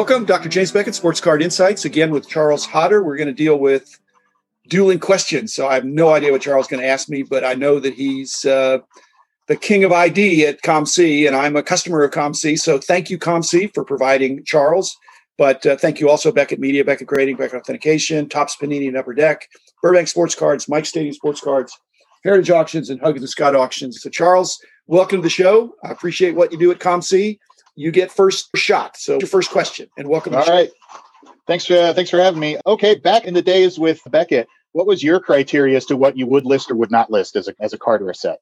Welcome, Dr. James Beckett, Sports Card Insights, again with Charles Hodder. We're going to deal with dueling questions. So I have no idea what Charles is going to ask me, but I know that he's uh, the king of ID at COMC, and I'm a customer of COMC. So thank you, COMC, for providing Charles. But uh, thank you also, Beckett Media, Beckett Grading, Beckett Authentication, Topps Panini and Upper Deck, Burbank Sports Cards, Mike Stadium Sports Cards, Heritage Auctions, and Huggins and Scott Auctions. So, Charles, welcome to the show. I appreciate what you do at COMC you get first shot. So your first question, and welcome. All right. Thanks for uh, thanks for having me. Okay, back in the days with Beckett, what was your criteria as to what you would list or would not list as a as a card or a set?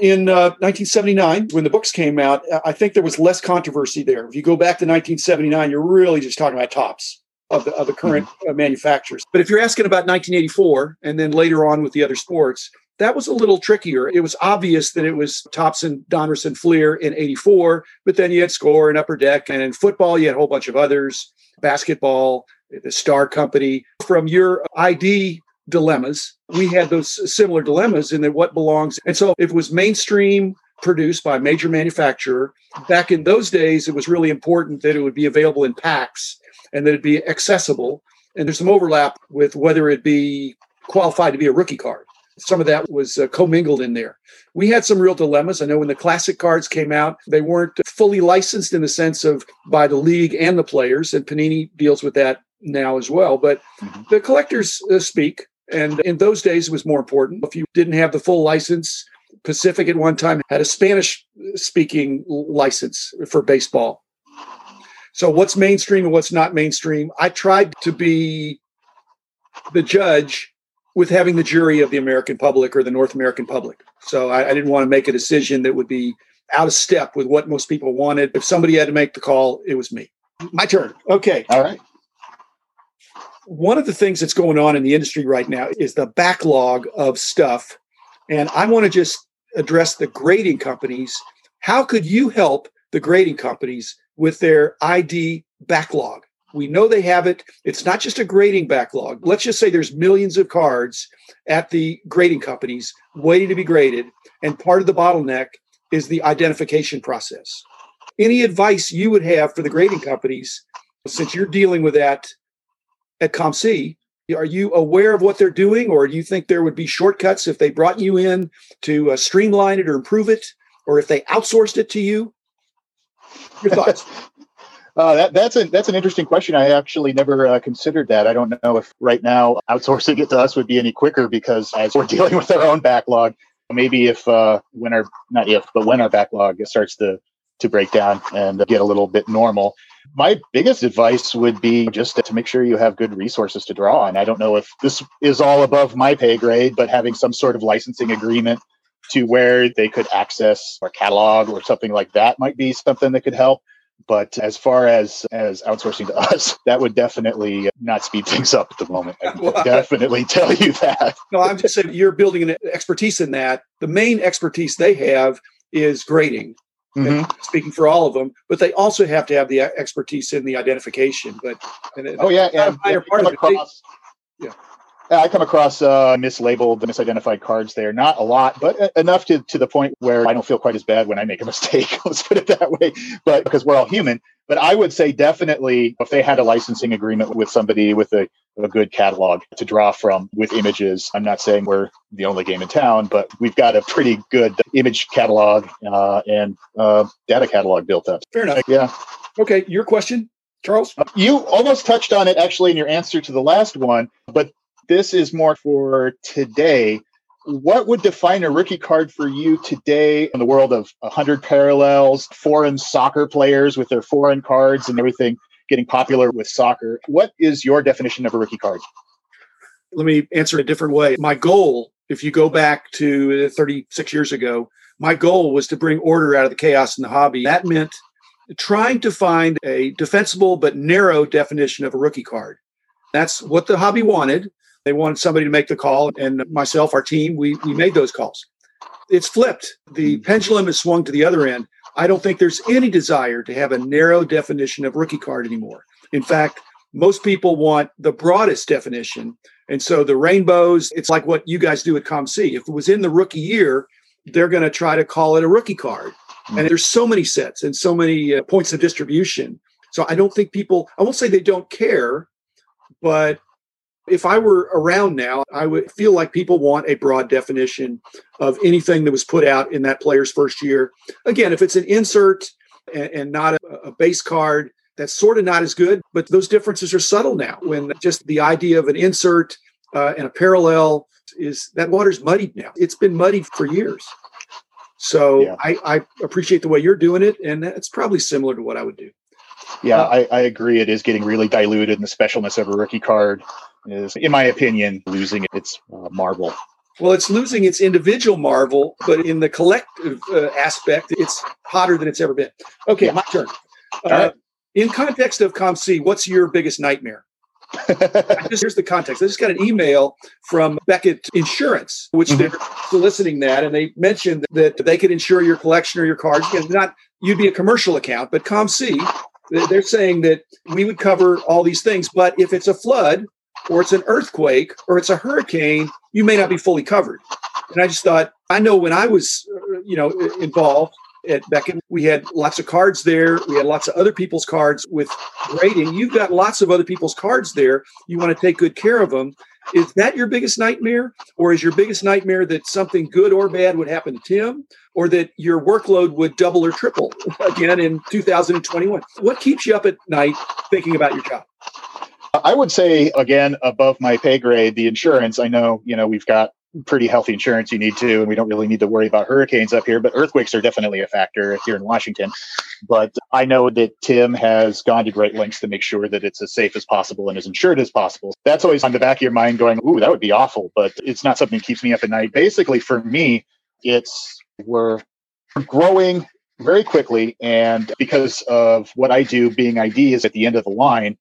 In uh, 1979, when the books came out, I think there was less controversy there. If you go back to 1979, you're really just talking about Topps of the of the current mm-hmm. manufacturers. But if you're asking about 1984 and then later on with the other sports, that was a little trickier. It was obvious that it was Topson, Donruss, and Fleer in 84, but then you had Score and Upper Deck. And in football, you had a whole bunch of others, basketball, the Star Company. From your ID dilemmas, we had those similar dilemmas in that what belongs. And so it was mainstream produced by a major manufacturer, back in those days, it was really important that it would be available in packs and that it'd be accessible. And there's some overlap with whether it be qualified to be a rookie card some of that was uh, commingled in there. We had some real dilemmas. I know when the classic cards came out, they weren't fully licensed in the sense of by the league and the players, and Panini deals with that now as well. But mm-hmm. the collectors uh, speak, and in those days, it was more important. If you didn't have the full license, Pacific at one time had a Spanish speaking license for baseball. So, what's mainstream and what's not mainstream? I tried to be the judge with having the jury of the American public or the North American public. So I, I, didn't want to make a decision that would be out of step with what most people wanted. If somebody had to make the call, it was me. My turn. Okay. All right. One of the things that's going on in the industry right now is the backlog of stuff. And I want to just address the grading companies. How could you help the grading companies with their ID backlog? We know they have it. It's not just a grading backlog. Let's just say there's millions of cards at the grading companies waiting to be graded. And part of the bottleneck is the identification process. Any advice you would have for the grading companies, since you're dealing with that at COMC, are you aware of what they're doing, or do you think there would be shortcuts if they brought you in to uh, streamline it or improve it, or if they outsourced it to you? Your thoughts? Uh, that, that's a that's an interesting question. I actually never uh, considered that. I don't know if right now outsourcing it to us would be any quicker because as we're dealing with our own backlog, maybe if uh, when our not if but when our backlog starts to to break down and get a little bit normal. My biggest advice would be just to make sure you have good resources to draw on. I don't know if this is all above my pay grade, but having some sort of licensing agreement to where they could access our catalog or something like that might be something that could help. But as far as as outsourcing to us, that would definitely not speed things up at the moment. I can well, definitely tell you that. No, I'm just saying you're building an expertise in that. The main expertise they have is grading. Mm-hmm. Speaking for all of them, but they also have to have the expertise in the identification. But oh yeah, and part of it, they, yeah. I come across uh, mislabeled, misidentified cards there. Not a lot, but enough to, to the point where I don't feel quite as bad when I make a mistake. Let's put it that way. But because we're all human. But I would say definitely if they had a licensing agreement with somebody with a, a good catalog to draw from with images, I'm not saying we're the only game in town, but we've got a pretty good image catalog uh, and uh, data catalog built up. Fair enough. Yeah. Okay. Your question? Charles? You almost touched on it actually in your answer to the last one, but this is more for today. What would define a rookie card for you today in the world of 100 parallels, foreign soccer players with their foreign cards and everything getting popular with soccer? What is your definition of a rookie card? Let me answer it a different way. My goal, if you go back to 36 years ago, my goal was to bring order out of the chaos in the hobby. That meant trying to find a defensible but narrow definition of a rookie card. That's what the hobby wanted. They wanted somebody to make the call, and myself, our team, we we made those calls. It's flipped. The hmm. pendulum has swung to the other end. I don't think there's any desire to have a narrow definition of rookie card anymore. In fact, most people want the broadest definition. And so the rainbows, it's like what you guys do at COMC. If it was in the rookie year, they're going to try to call it a rookie card. Mm-hmm. And there's so many sets and so many uh, points of distribution So I don't think people, I won't say they don't care, but if I were around now, I would feel like people want a broad definition of anything that was put out in that player's first year. Again, if it's an insert and, and not a, a base card, that's sort of not as good, but those differences are subtle now when just the idea of an insert uh, and a parallel is that water's muddied now. It's been muddied for years. So yeah. I, I appreciate the way you're doing it, and it's probably similar to what I would do. Yeah, I, I agree. It is getting really diluted, and the specialness of a rookie card is, in my opinion, losing its uh, marble. Well, it's losing its individual marvel, but in the collective uh, aspect, it's hotter than it's ever been. Okay, yeah. my turn. Uh, in context of COMC, what's your biggest nightmare? just, here's the context. I just got an email from Beckett Insurance, which mm-hmm. they're soliciting that, and they mentioned that they could insure your collection or your cards. Not you'd be a commercial account, but COMC, they're saying that we would cover all these things, but if it's a flood or it's an earthquake or it's a hurricane, you may not be fully covered. And I just thought, I know when I was, uh, you know, involved, at Beckett. We had lots of cards there. We had lots of other people's cards with grading. You've got lots of other people's cards there. You want to take good care of them. Is that your biggest nightmare? Or is your biggest nightmare that something good or bad would happen to Tim? Or that your workload would double or triple again in 2021? What keeps you up at night thinking about your job? I would say again above my pay grade, the insurance. I know, you know, we've got pretty healthy insurance you need to, and we don't really need to worry about hurricanes up here, but earthquakes are definitely a factor here in Washington. But I know that Tim has gone to great lengths to make sure that it's as safe as possible and as insured as possible. That's always on the back of your mind going, ooh, that would be awful, but it's not something that keeps me up at night. Basically, for me, it's we're growing very quickly. And because of what I do, being ID is at the end of the line,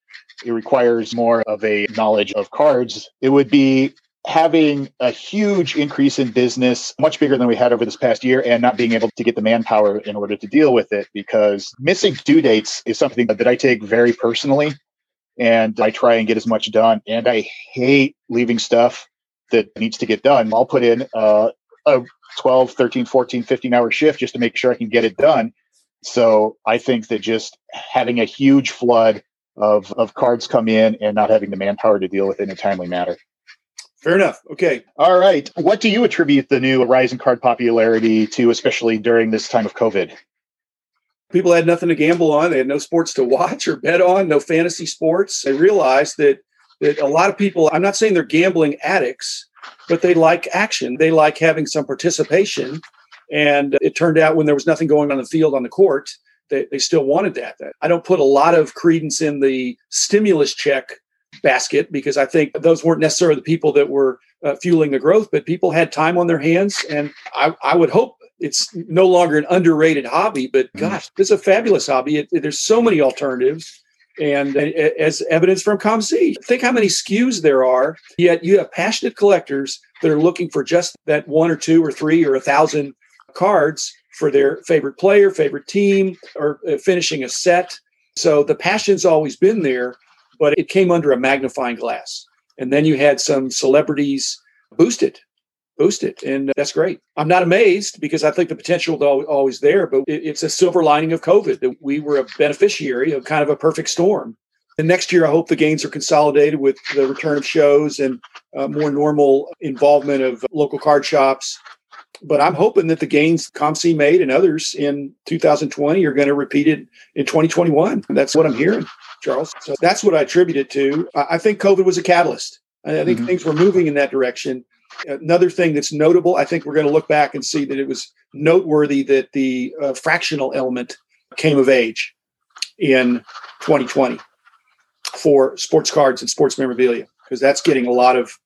it requires more of a knowledge of cards. It would be having a huge increase in business, much bigger than we had over this past year, and not being able to get the manpower in order to deal with it because missing due dates is something that I take very personally. And I try and get as much done. And I hate leaving stuff that needs to get done. I'll put in uh, a 12, 13, 14, 15 hour shift just to make sure I can get it done. So I think that just having a huge flood of, of cards come in and not having the manpower to deal with it in a timely manner Fair enough. Okay. All right. What do you attribute the new rise in card popularity to, especially during this time of COVID? People had nothing to gamble on. They had no sports to watch or bet on, no fantasy sports. They realized that that a lot of people, I'm not saying they're gambling addicts, but they like action. They like having some participation. And it turned out when there was nothing going on the field on the court, they, they still wanted that. I don't put a lot of credence in the stimulus check basket because I think those weren't necessarily the people that were uh, fueling the growth, but people had time on their hands. And I, I would hope it's no longer an underrated hobby, but mm-hmm. gosh, it's a fabulous hobby. It, there's so many alternatives. And as evidence from COMC, think how many SKUs there are. Yet you have passionate collectors that are looking for just that one or two or three or a thousand cards for their favorite player, favorite team, or uh, finishing a set. So the passion's always been there but it came under a magnifying glass. And then you had some celebrities boost it, boost it. And that's great. I'm not amazed because I think the potential is always there, but it's a silver lining of COVID that we were a beneficiary of kind of a perfect storm. And next year, I hope the gains are consolidated with the return of shows and uh, more normal involvement of local card shops. But I'm hoping that the gains COMC made and others in 2020 are going to repeat it in 2021. That's what I'm hearing. Charles. So that's what I attribute it to. I think COVID was a catalyst. I think mm-hmm. things were moving in that direction. Another thing that's notable, I think we're going to look back and see that it was noteworthy that the uh, fractional element came of age in 2020 for sports cards and sports memorabilia because that's getting a lot of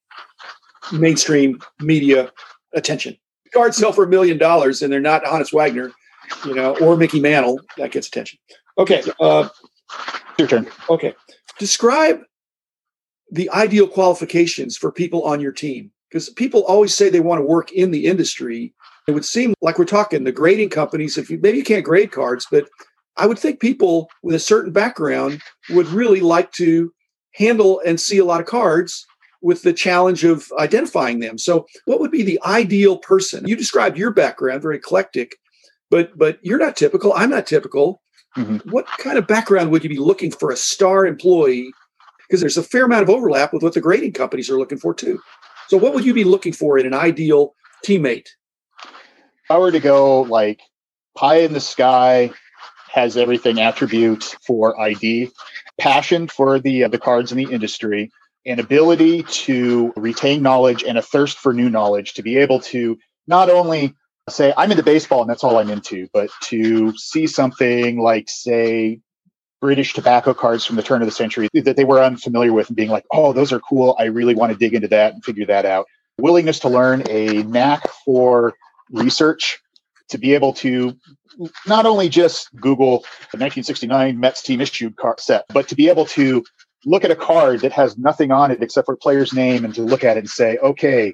mainstream media attention. Cards sell for a million dollars and they're not Honus Wagner, you know, or Mickey Mantle. That gets attention. Okay. Uh, your turn. Okay. Describe the ideal qualifications for people on your team because people always say they want to work in the industry. It would seem like we're talking the grading companies. If you maybe you can't grade cards, but I would think people with a certain background would really like to handle and see a lot of cards with the challenge of identifying them. So, what would be the ideal person? You described your background, very eclectic, but but you're not typical. I'm not typical Mm-hmm. What kind of background would you be looking for a star employee? Because there's a fair amount of overlap with what the grading companies are looking for too. So, what would you be looking for in an ideal teammate? If I were to go like pie in the sky, has everything attribute for ID, passion for the uh, the cards in the industry, an ability to retain knowledge and a thirst for new knowledge to be able to not only say I'm into baseball and that's all I'm into, but to see something like say British tobacco cards from the turn of the century that they were unfamiliar with and being like, oh, those are cool. I really want to dig into that and figure that out. Willingness to learn, a knack for research, to be able to not only just Google the 1969 Mets team issued card set, but to be able to look at a card that has nothing on it except for a player's name and to look at it and say, okay,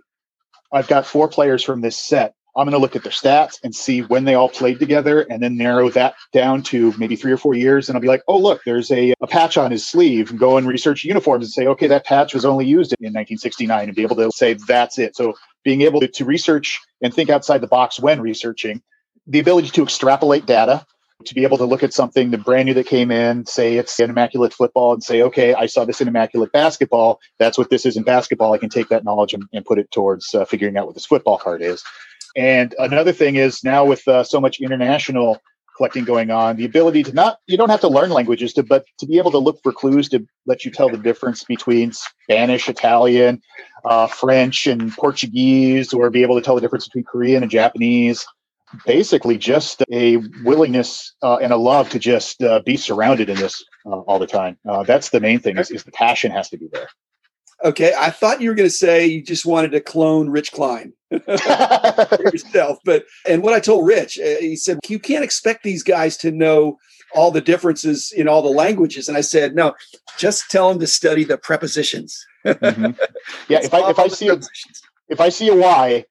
I've got four players from this set. I'm going to look at their stats and see when they all played together and then narrow that down to maybe three or four years. And I'll be like, oh, look, there's a, a patch on his sleeve and go and research uniforms and say, okay, that patch was only used in 1969 and be able to say that's it. So being able to, to research and think outside the box when researching, the ability to extrapolate data to be able to look at something the brand new that came in, say it's an immaculate football, and say, okay, I saw this in immaculate basketball. That's what this is in basketball. I can take that knowledge and, and put it towards uh, figuring out what this football card is. And another thing is now with uh, so much international collecting going on, the ability to not you don't have to learn languages to, but to be able to look for clues to let you tell the difference between Spanish, Italian, uh, French, and Portuguese, or be able to tell the difference between Korean and Japanese basically just a willingness uh, and a love to just uh, be surrounded in this uh, all the time. Uh, that's the main thing is, is, the passion has to be there. Okay, I thought you were going to say you just wanted to clone Rich Klein yourself, but and what I told Rich, uh, he said you can't expect these guys to know all the differences in all the languages, and I said no, just tell them to study the prepositions. mm-hmm. Yeah, if I if I see a, if I see a Y,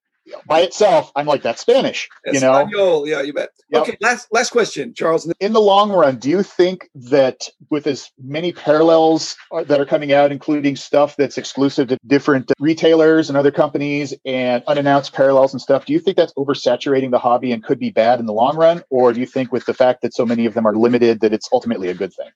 by itself, I'm like that's Spanish. you know, Espanol. yeah, you bet. Yep. Okay, last last question, Charles. In the long run, do you think that with as many parallels uh, that are coming out, including stuff that's exclusive to different retailers and other companies, and unannounced parallels and stuff, do you think that's oversaturating the hobby and could be bad in the long run, or do you think with the fact that so many of them are limited, that it's ultimately a good thing?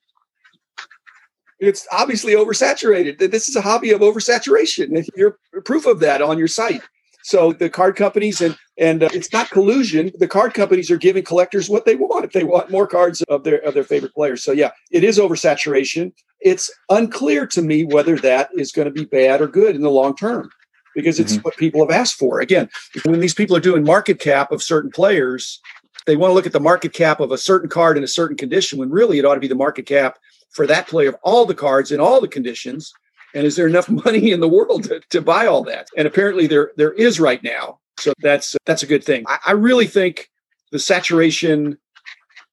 It's obviously oversaturated. This is a hobby of oversaturation. If you're proof of that on your site. So the card companies and and uh, it's not collusion. The card companies are giving collectors what they want if they want more cards of their of their favorite players. So yeah, it is oversaturation. It's unclear to me whether that is going to be bad or good in the long term because it's mm-hmm. what people have asked for. Again, when these people are doing market cap of certain players, they want to look at the market cap of a certain card in a certain condition when really it ought to be the market cap for that player of all the cards in all the conditions and is there enough money in the world to, to buy all that? And apparently there there is right now. So that's that's a good thing. I, I really think the saturation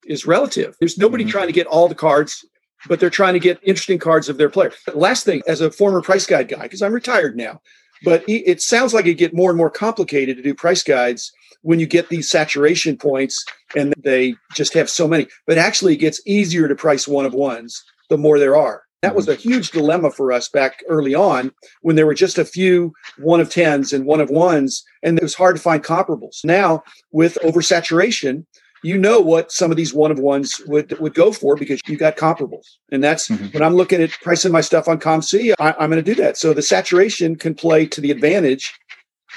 is relative. There's nobody mm-hmm. trying to get all the cards, but they're trying to get interesting cards of their player. Last thing, as a former price guide guy, because I'm retired now, but it sounds like it get more and more complicated to do price guides when you get these saturation points and they just have so many. But actually, it gets easier to price one of ones the more there are. That was a huge dilemma for us back early on when there were just a few one of tens and one of ones, and it was hard to find comparables. Now, with oversaturation, you know what some of these one of ones would would go for because you got comparables, and that's mm-hmm. when I'm looking at pricing my stuff on COMC. I, I'm going to do that. So the saturation can play to the advantage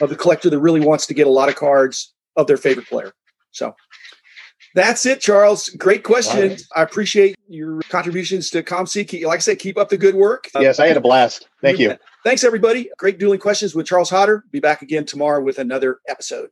of the collector that really wants to get a lot of cards of their favorite player. So that's it, Charles. Great question. Right. I appreciate your contributions to COMC. Like I said, keep up the good work. Yes, I had a blast. Thank you. Thanks, everybody. Great dueling questions with Charles Hodder. Be back again tomorrow with another episode.